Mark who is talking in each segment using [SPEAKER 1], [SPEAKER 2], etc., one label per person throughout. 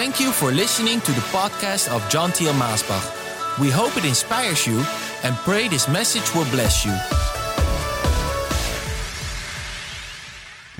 [SPEAKER 1] Thank you for listening to the podcast of John Thiel Maasbach. We hope it inspires you and pray this message will bless you.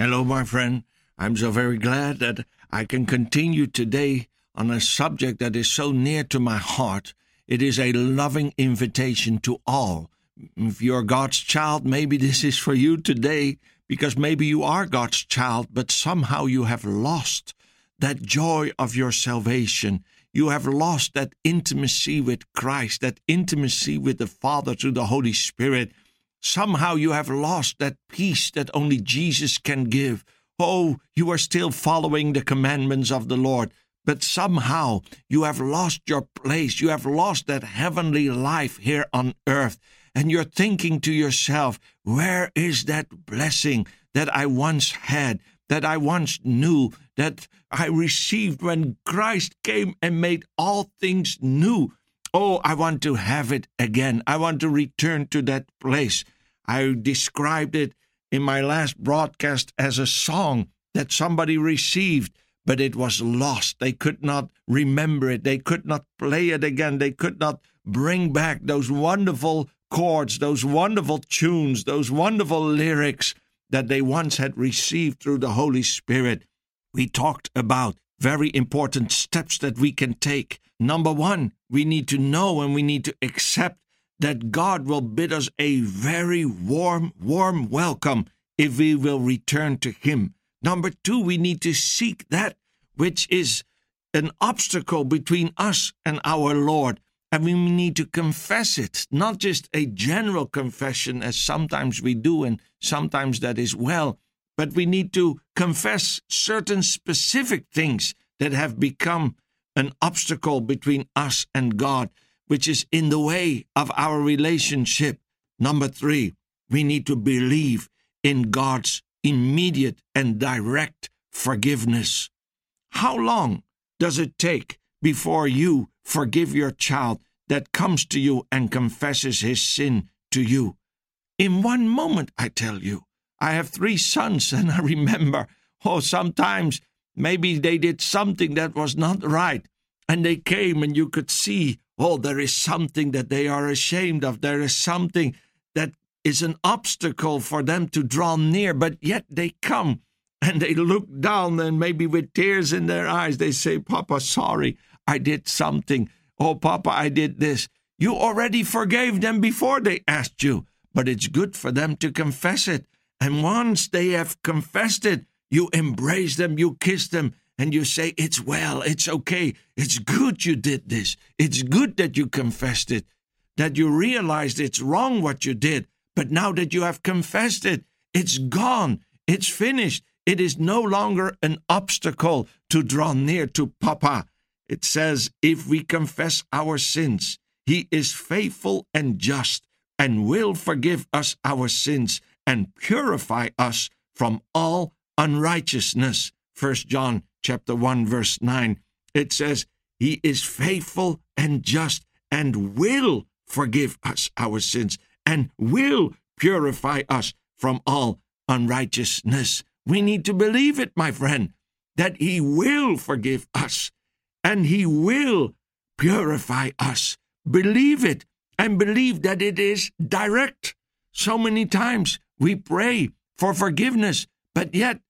[SPEAKER 2] Hello, my friend. I'm so very glad that I can continue today on a subject that is so near to my heart. It is a loving invitation to all. If you're God's child, maybe this is for you today because maybe you are God's child, but somehow you have lost that joy of your salvation. You have lost that intimacy with Christ, that intimacy with the Father through the Holy Spirit. Somehow you have lost that peace that only Jesus can give. Oh, you are still following the commandments of the Lord, but somehow you have lost your place. You have lost that heavenly life here on earth. And you're thinking to yourself, where is that blessing that I once had, that I once knew, that I received when Christ came and made all things new? Oh, I want to have it again. I want to return to that place. I described it in my last broadcast as a song that somebody received, but it was lost. They could not remember it. They could not play it again. They could not bring back those wonderful chords, those wonderful tunes, those wonderful lyrics that they once had received through the Holy Spirit. We talked about very important steps that we can take. Number one, we need to know and we need to accept that God will bid us a very warm, warm welcome if we will return to Him. Number two, we need to seek that which is an obstacle between us and our Lord. And we need to confess it, not just a general confession, as sometimes we do, and sometimes that is well, but we need to confess certain specific things that have become an obstacle between us and God, which is in the way of our relationship. Number three, we need to believe in God's immediate and direct forgiveness. How long does it take before you forgive your child that comes to you and confesses his sin to you? In one moment, I tell you. I have three sons, and I remember, oh, sometimes maybe they did something that was not right, and they came, and you could see, oh, there is something that they are ashamed of. There is something that is an obstacle for them to draw near, but yet they come and they look down and maybe with tears in their eyes, they say, Papa, sorry, I did something. Oh, Papa, I did this. You already forgave them before they asked you, but it's good for them to confess it. And once they have confessed it, you embrace them, you kiss them, and you say, It's well, it's okay, it's good you did this. It's good that you confessed it, that you realized it's wrong what you did. But now that you have confessed it, it's gone, it's finished. It is no longer an obstacle to draw near to Papa. It says, If we confess our sins, He is faithful and just and will forgive us our sins and purify us from all unrighteousness. 1 John chapter 1 verse 9. It says, He is faithful and just and will forgive us our sins and will purify us from all unrighteousness. We need to believe it, my friend, that He will forgive us and He will purify us. Believe it and believe that it is direct. So many times we pray for forgiveness, but yet,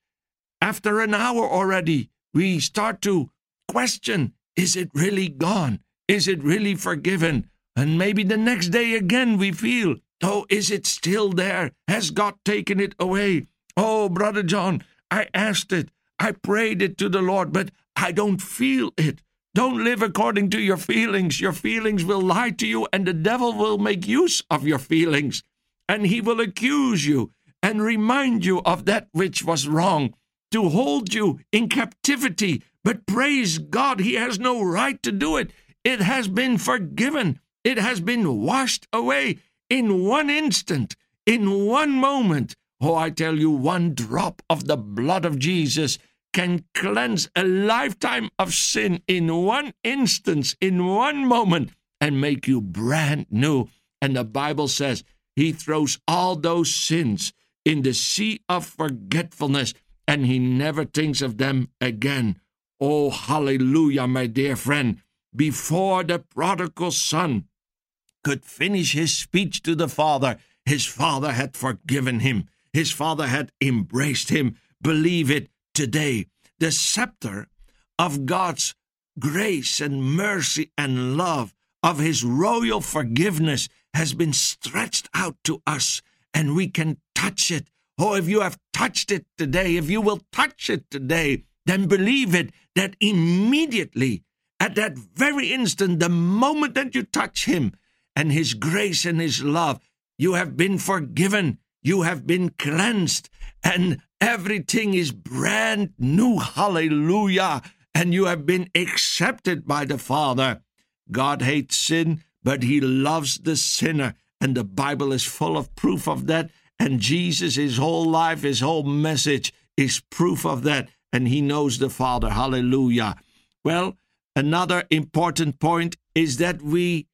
[SPEAKER 2] after an hour already, we start to question is it really gone? Is it really forgiven? And maybe the next day again we feel, oh, is it still there? Has God taken it away? Oh, Brother John, I asked it, I prayed it to the Lord, but I don't feel it. Don't live according to your feelings. Your feelings will lie to you, and the devil will make use of your feelings and he will accuse you and remind you of that which was wrong, to hold you in captivity. But praise God, he has no right to do it. It has been forgiven, it has been washed away in one instant, in one moment. Oh, I tell you, one drop of the blood of Jesus can cleanse a lifetime of sin in one instance, in one moment, and make you brand new. And the Bible says, he throws all those sins in the sea of forgetfulness and he never thinks of them again. Oh, hallelujah, my dear friend. Before the prodigal son could finish his speech to the father, his father had forgiven him. His father had embraced him. Believe it today. The scepter of God's grace and mercy and love, of his royal forgiveness, has been stretched out to us, and we can touch it. Oh, if you have touched it today, if you will touch it today, then believe it that immediately, at that very instant, the moment that you touch him and his grace and his love, you have been forgiven, you have been cleansed, and everything is brand new. Hallelujah. And you have been accepted by the Father. God hates sin, but he loves the sinner. And the Bible is full of proof of that. And Jesus, his whole life, his whole message is proof of that. And he knows the Father. Hallelujah. Well, another important point is that we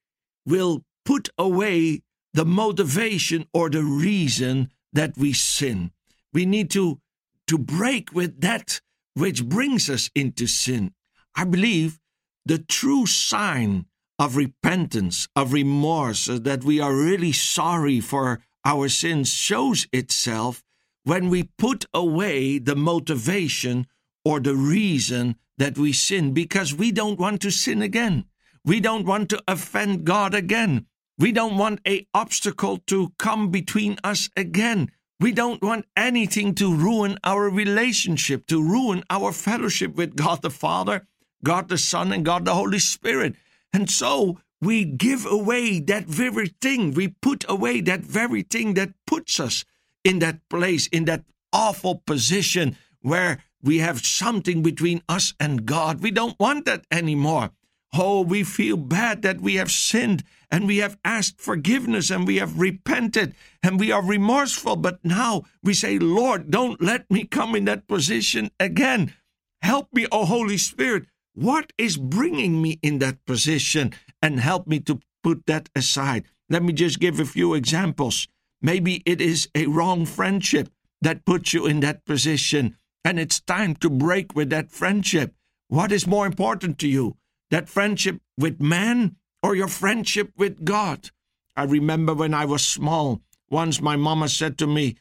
[SPEAKER 2] will put away the motivation or the reason that we sin. We need to, to break with that which brings us into sin. I believe the true sign of repentance, of remorse, uh, that we are really sorry for our sins shows itself when we put away the motivation or the reason that we sin because we don't want to sin again. We don't want to offend God again. We don't want a obstacle to come between us again. We don't want anything to ruin our relationship, to ruin our fellowship with God the Father, God the Son, and God the Holy Spirit. And so we give away that very thing. We put away that very thing that puts us in that place, in that awful position where we have something between us and God. We don't want that anymore. Oh, we feel bad that we have sinned and we have asked forgiveness and we have repented and we are remorseful. But now we say, Lord, don't let me come in that position again. Help me, O Holy Spirit. What is bringing me in that position? And help me to put that aside. Let me just give a few examples. Maybe it is a wrong friendship that puts you in that position, and it's time to break with that friendship. What is more important to you? That friendship with man or your friendship with God. I remember when I was small, once my mama said to me,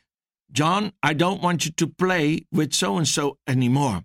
[SPEAKER 2] John, I don't want you to play with so and so anymore.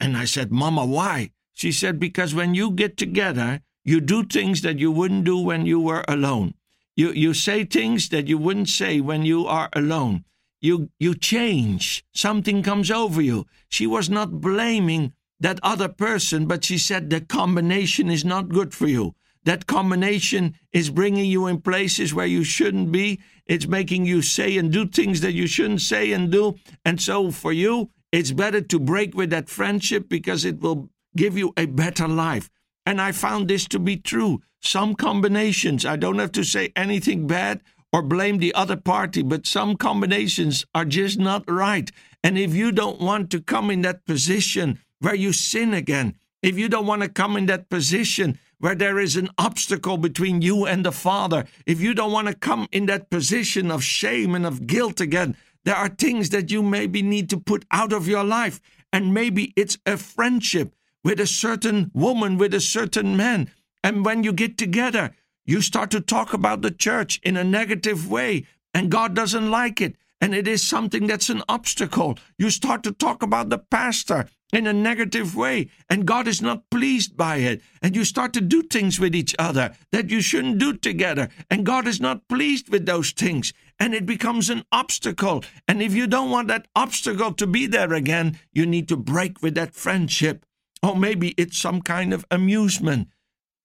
[SPEAKER 2] And I said, Mama, why? She said, Because when you get together, you do things that you wouldn't do when you were alone. You, you say things that you wouldn't say when you are alone. You, you change. Something comes over you. She was not blaming that other person, but she said the combination is not good for you. That combination is bringing you in places where you shouldn't be. It's making you say and do things that you shouldn't say and do. And so for you, it's better to break with that friendship because it will give you a better life. And I found this to be true. Some combinations, I don't have to say anything bad or blame the other party, but some combinations are just not right. And if you don't want to come in that position where you sin again, if you don't want to come in that position where there is an obstacle between you and the Father, if you don't want to come in that position of shame and of guilt again, there are things that you maybe need to put out of your life. And maybe it's a friendship with a certain woman, with a certain man. And when you get together, you start to talk about the church in a negative way, and God doesn't like it. And it is something that's an obstacle. You start to talk about the pastor, in a negative way, and God is not pleased by it. And you start to do things with each other that you shouldn't do together, and God is not pleased with those things, and it becomes an obstacle. And if you don't want that obstacle to be there again, you need to break with that friendship. Or maybe it's some kind of amusement.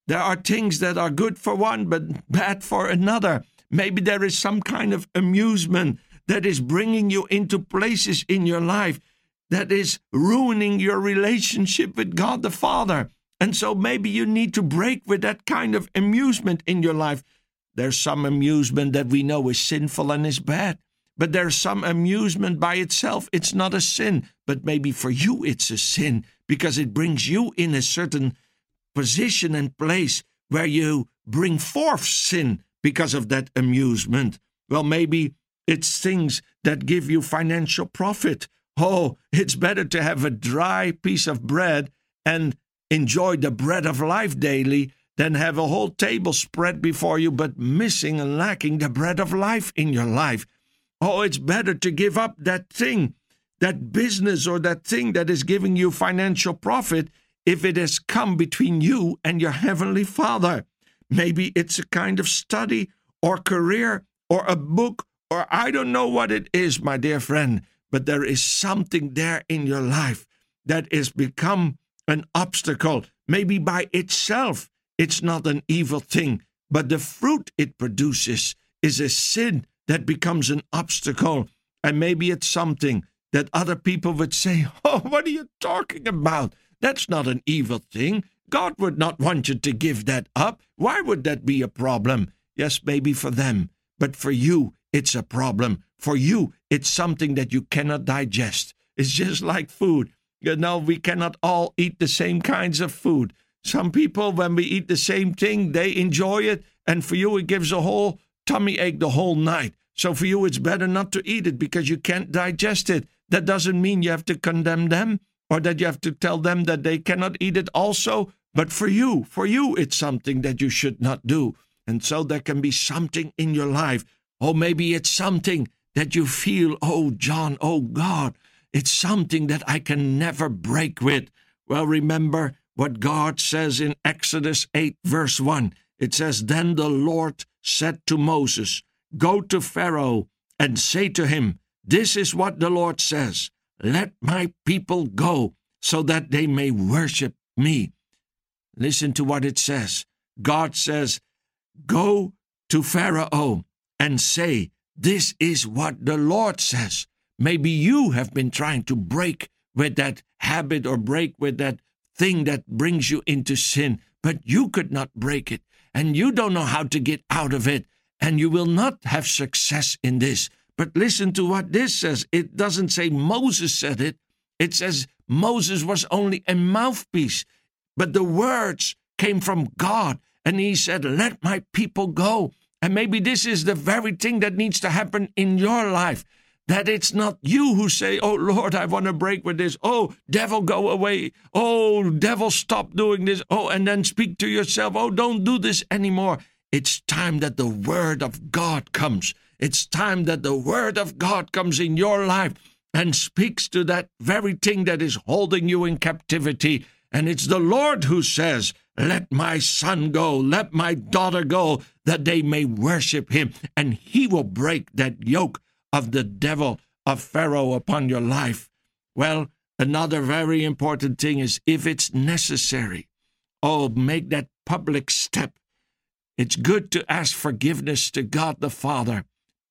[SPEAKER 2] There are things that are good for one but bad for another. Maybe there is some kind of amusement that is bringing you into places in your life that is ruining your relationship with God the Father. And so maybe you need to break with that kind of amusement in your life. There's some amusement that we know is sinful and is bad, but there's some amusement by itself. It's not a sin, but maybe for you it's a sin because it brings you in a certain position and place where you bring forth sin because of that amusement. Well, maybe it's things that give you financial profit Oh, it's better to have a dry piece of bread and enjoy the bread of life daily than have a whole table spread before you, but missing and lacking the bread of life in your life. Oh, it's better to give up that thing, that business or that thing that is giving you financial profit if it has come between you and your Heavenly Father. Maybe it's a kind of study or career or a book or I don't know what it is, my dear friend, but there is something there in your life that is become an obstacle. Maybe by itself, it's not an evil thing, but the fruit it produces is a sin that becomes an obstacle. And maybe it's something that other people would say, Oh, what are you talking about? That's not an evil thing. God would not want you to give that up. Why would that be a problem? Yes, maybe for them, but for you, it's a problem. For you, it's something that you cannot digest. It's just like food. You know, we cannot all eat the same kinds of food. Some people, when we eat the same thing, they enjoy it, and for you, it gives a whole tummy ache the whole night. So for you, it's better not to eat it because you can't digest it. That doesn't mean you have to condemn them or that you have to tell them that they cannot eat it also. But for you, for you, it's something that you should not do. And so there can be something in your life. Or maybe it's something that you feel, oh, John, oh, God, it's something that I can never break with. Well, remember what God says in Exodus 8, verse 1. It says, Then the Lord said to Moses, Go to Pharaoh and say to him, This is what the Lord says Let my people go so that they may worship me. Listen to what it says. God says, Go to Pharaoh and say, This is what the Lord says. Maybe you have been trying to break with that habit or break with that thing that brings you into sin, but you could not break it, and you don't know how to get out of it, and you will not have success in this. But listen to what this says. It doesn't say Moses said it, it says Moses was only a mouthpiece, but the words came from God, and he said, Let my people go. And maybe this is the very thing that needs to happen in your life. That it's not you who say, Oh Lord, I want to break with this. Oh, devil, go away. Oh, devil, stop doing this. Oh, and then speak to yourself, Oh, don't do this anymore. It's time that the word of God comes. It's time that the word of God comes in your life and speaks to that very thing that is holding you in captivity. And it's the Lord who says, Let my son go, let my daughter go, that they may worship him. And he will break that yoke of the devil of Pharaoh upon your life. Well, another very important thing is if it's necessary, oh, make that public step. It's good to ask forgiveness to God the Father,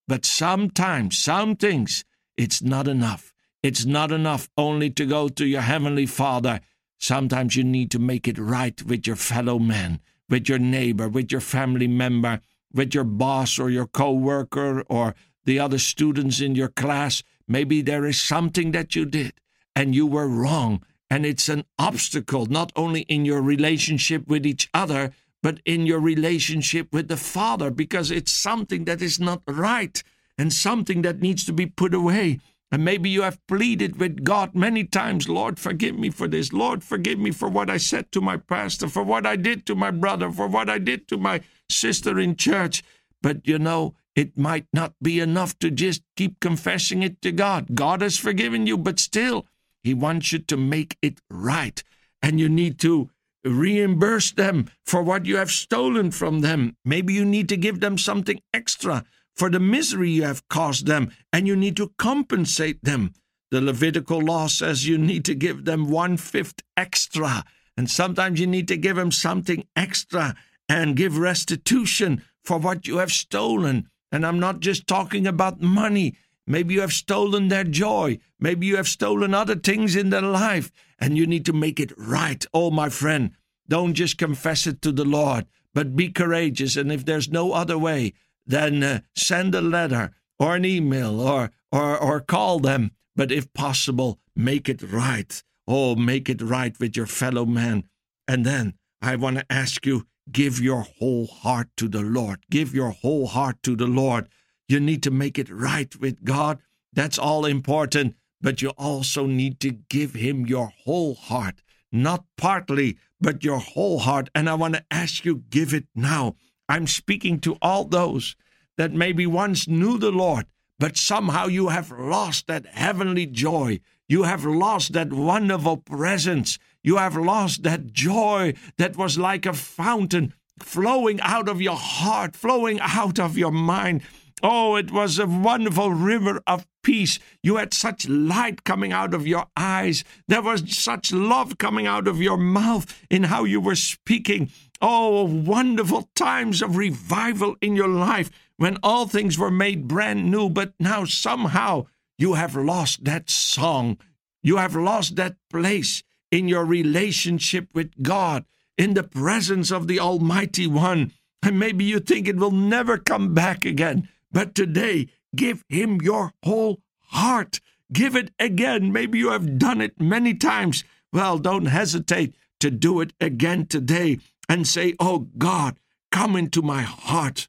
[SPEAKER 2] but sometimes, some things, it's not enough. It's not enough only to go to your Heavenly Father. Sometimes you need to make it right with your fellow man, with your neighbor, with your family member, with your boss or your co worker or the other students in your class. Maybe there is something that you did and you were wrong. And it's an obstacle, not only in your relationship with each other, but in your relationship with the Father, because it's something that is not right and something that needs to be put away. And maybe you have pleaded with God many times, Lord, forgive me for this. Lord, forgive me for what I said to my pastor, for what I did to my brother, for what I did to my sister in church. But you know, it might not be enough to just keep confessing it to God. God has forgiven you, but still, He wants you to make it right. And you need to reimburse them for what you have stolen from them. Maybe you need to give them something extra for the misery you have caused them, and you need to compensate them. The Levitical law says you need to give them one fifth extra, and sometimes you need to give them something extra and give restitution for what you have stolen. And I'm not just talking about money. Maybe you have stolen their joy. Maybe you have stolen other things in their life, and you need to make it right. Oh, my friend, don't just confess it to the Lord, but be courageous. And if there's no other way, then uh, send a letter or an email or, or, or call them. But if possible, make it right. Oh, make it right with your fellow man. And then I want to ask you Give your whole heart to the Lord. Give your whole heart to the Lord. You need to make it right with God. That's all important. But you also need to give Him your whole heart, not partly, but your whole heart. And I want to ask you, give it now. I'm speaking to all those that maybe once knew the Lord, but somehow you have lost that heavenly joy. You have lost that wonderful presence. You have lost that joy that was like a fountain flowing out of your heart, flowing out of your mind. Oh, it was a wonderful river of peace. You had such light coming out of your eyes. There was such love coming out of your mouth in how you were speaking. Oh, wonderful times of revival in your life when all things were made brand new, but now somehow you have lost that song. You have lost that place in your relationship with God, in the presence of the Almighty One. And maybe you think it will never come back again. But today, give Him your whole heart. Give it again. Maybe you have done it many times. Well, don't hesitate to do it again today and say, Oh God, come into my heart.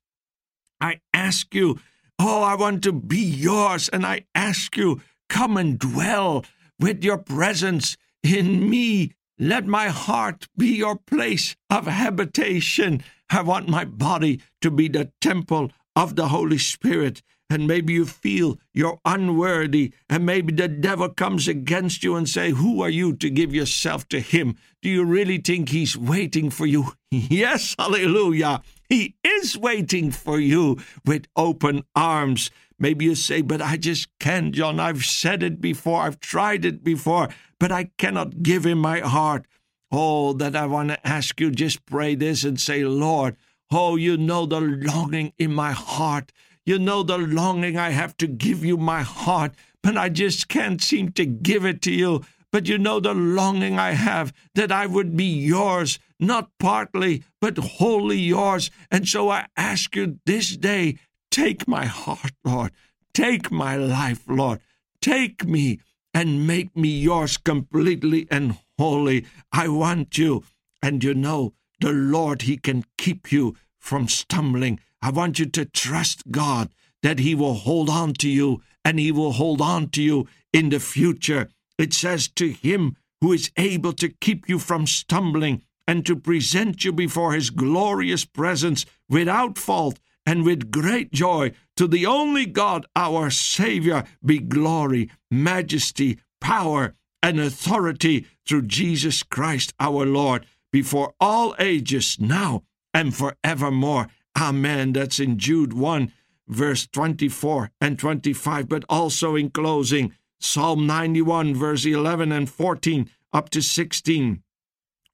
[SPEAKER 2] I ask you, oh, I want to be yours. And I ask you, come and dwell with your presence in me. Let my heart be your place of habitation. I want my body to be the temple of the Holy Spirit. And maybe you feel you're unworthy, and maybe the devil comes against you and say, "Who are you to give yourself to him? Do you really think he's waiting for you?" yes, hallelujah. He is waiting for you with open arms. Maybe you say, But I just can't, John. I've said it before, I've tried it before, but I cannot give him my heart. Oh, that I want to ask you, just pray this and say, Lord, oh, you know the longing in my heart. You know the longing I have to give you my heart, but I just can't seem to give it to you. But you know the longing I have that I would be yours, not partly, but wholly yours. And so I ask you this day take my heart, Lord. Take my life, Lord. Take me and make me yours completely and wholly. I want you. And you know, the Lord, He can keep you from stumbling. I want you to trust God that He will hold on to you and He will hold on to you in the future. It says, To Him who is able to keep you from stumbling and to present you before his glorious presence without fault and with great joy. To the only God, our Savior, be glory, majesty, power, and authority through Jesus Christ our Lord, before all ages, now and forevermore. Amen. That's in Jude 1, verse 24 and 25, but also in closing, Psalm 91, verse 11 and 14 up to 16.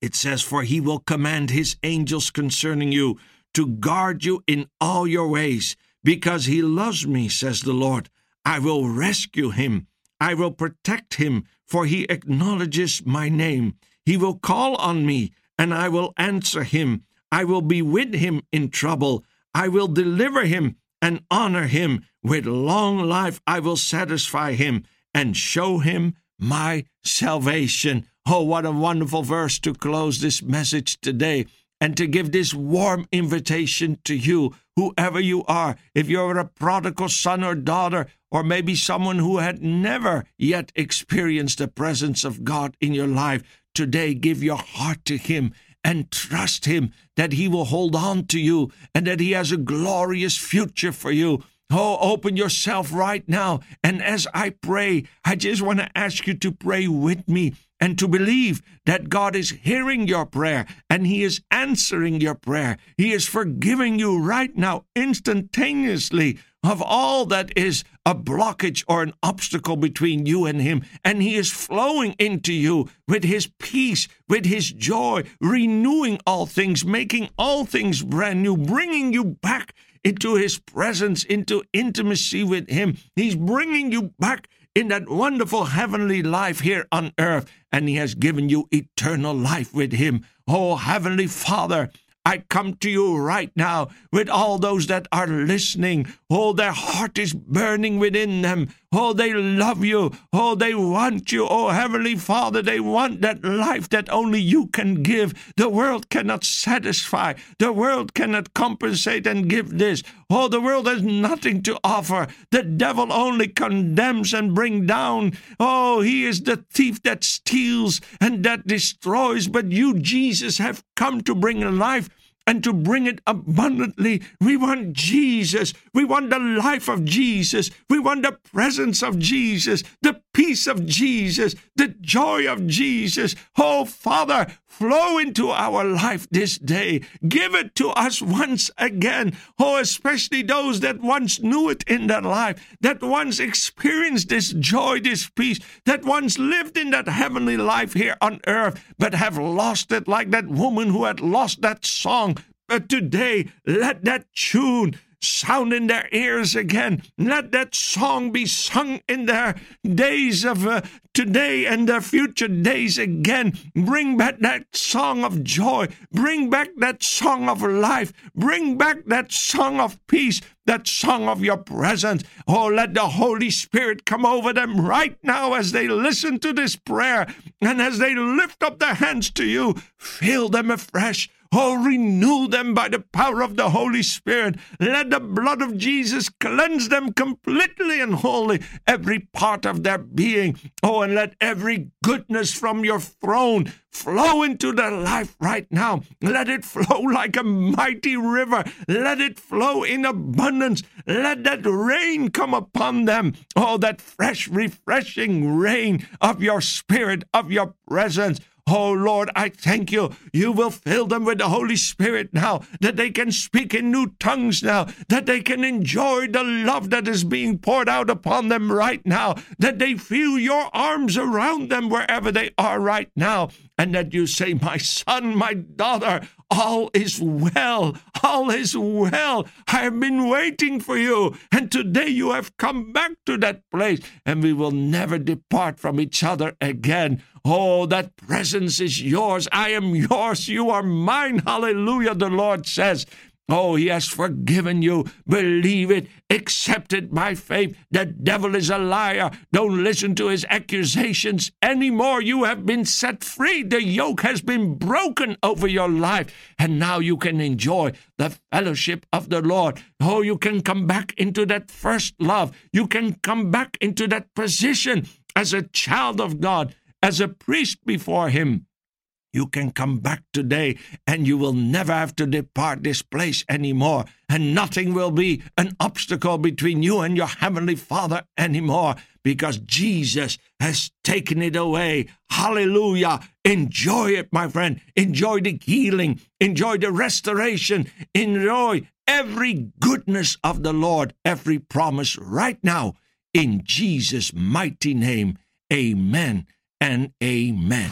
[SPEAKER 2] It says, For he will command his angels concerning you to guard you in all your ways. Because he loves me, says the Lord, I will rescue him. I will protect him, for he acknowledges my name. He will call on me, and I will answer him. I will be with him in trouble. I will deliver him and honor him. With long life I will satisfy him and show him my salvation. Oh, what a wonderful verse to close this message today and to give this warm invitation to you, whoever you are. If you're a prodigal son or daughter, or maybe someone who had never yet experienced the presence of God in your life, today give your heart to Him and trust Him that He will hold on to you and that He has a glorious future for you. Oh, open yourself right now. And as I pray, I just want to ask you to pray with me and to believe that God is hearing your prayer and He is answering your prayer. He is forgiving you right now, instantaneously, of all that is a blockage or an obstacle between you and Him. And He is flowing into you with His peace, with His joy, renewing all things, making all things brand new, bringing you back into His presence, into intimacy with Him. He's bringing you back in that wonderful heavenly life here on earth, and He has given you eternal life with Him. Oh, Heavenly Father, I come to you right now with all those that are listening. Oh, their heart is burning within them. Oh, they love you. Oh, they want you. Oh, Heavenly Father, they want that life that only you can give. The world cannot satisfy. The world cannot compensate and give this. Oh, the world has nothing to offer. The devil only condemns and bring down. Oh, he is the thief that steals and that destroys. But you, Jesus, have come to bring life and to bring it abundantly. We want Jesus. We want the life of Jesus. We want the presence of Jesus, the peace of Jesus, the joy of Jesus. Oh, Father, flow into our life this day. Give it to us once again. Oh, especially those that once knew it in their life, that once experienced this joy, this peace, that once lived in that heavenly life here on earth, but have lost it like that woman who had lost that song. But today, let that tune sound in their ears again. Let that song be sung in their days of uh, today and their future days again. Bring back that song of joy. Bring back that song of life. Bring back that song of peace. That song of your presence. Oh, let the Holy Spirit come over them right now as they listen to this prayer and as they lift up their hands to you. Fill them afresh. Oh, renew them by the power of the Holy Spirit. Let the blood of Jesus cleanse them completely and wholly, every part of their being. Oh, and let every goodness from your throne flow into their life right now. Let it flow like a mighty river. Let it flow in abundance. Let that rain come upon them. Oh, that fresh, refreshing rain of your spirit, of your presence. Oh Lord, I thank you. You will fill them with the Holy Spirit now, that they can speak in new tongues now, that they can enjoy the love that is being poured out upon them right now, that they feel your arms around them wherever they are right now, and that you say, My son, my daughter, all is well. All is well. I have been waiting for you. And today you have come back to that place, and we will never depart from each other again. Oh, that presence is yours. I am yours. You are mine. Hallelujah, the Lord says. Oh, he has forgiven you. Believe it. Accept it by faith. The devil is a liar. Don't listen to his accusations anymore. You have been set free. The yoke has been broken over your life. And now you can enjoy the fellowship of the Lord. Oh, you can come back into that first love. You can come back into that position as a child of God, as a priest before him. You can come back today and you will never have to depart this place anymore. And nothing will be an obstacle between you and your Heavenly Father anymore because Jesus has taken it away. Hallelujah. Enjoy it, my friend. Enjoy the healing. Enjoy the restoration. Enjoy every goodness of the Lord, every promise right now. In Jesus' mighty name, amen and amen.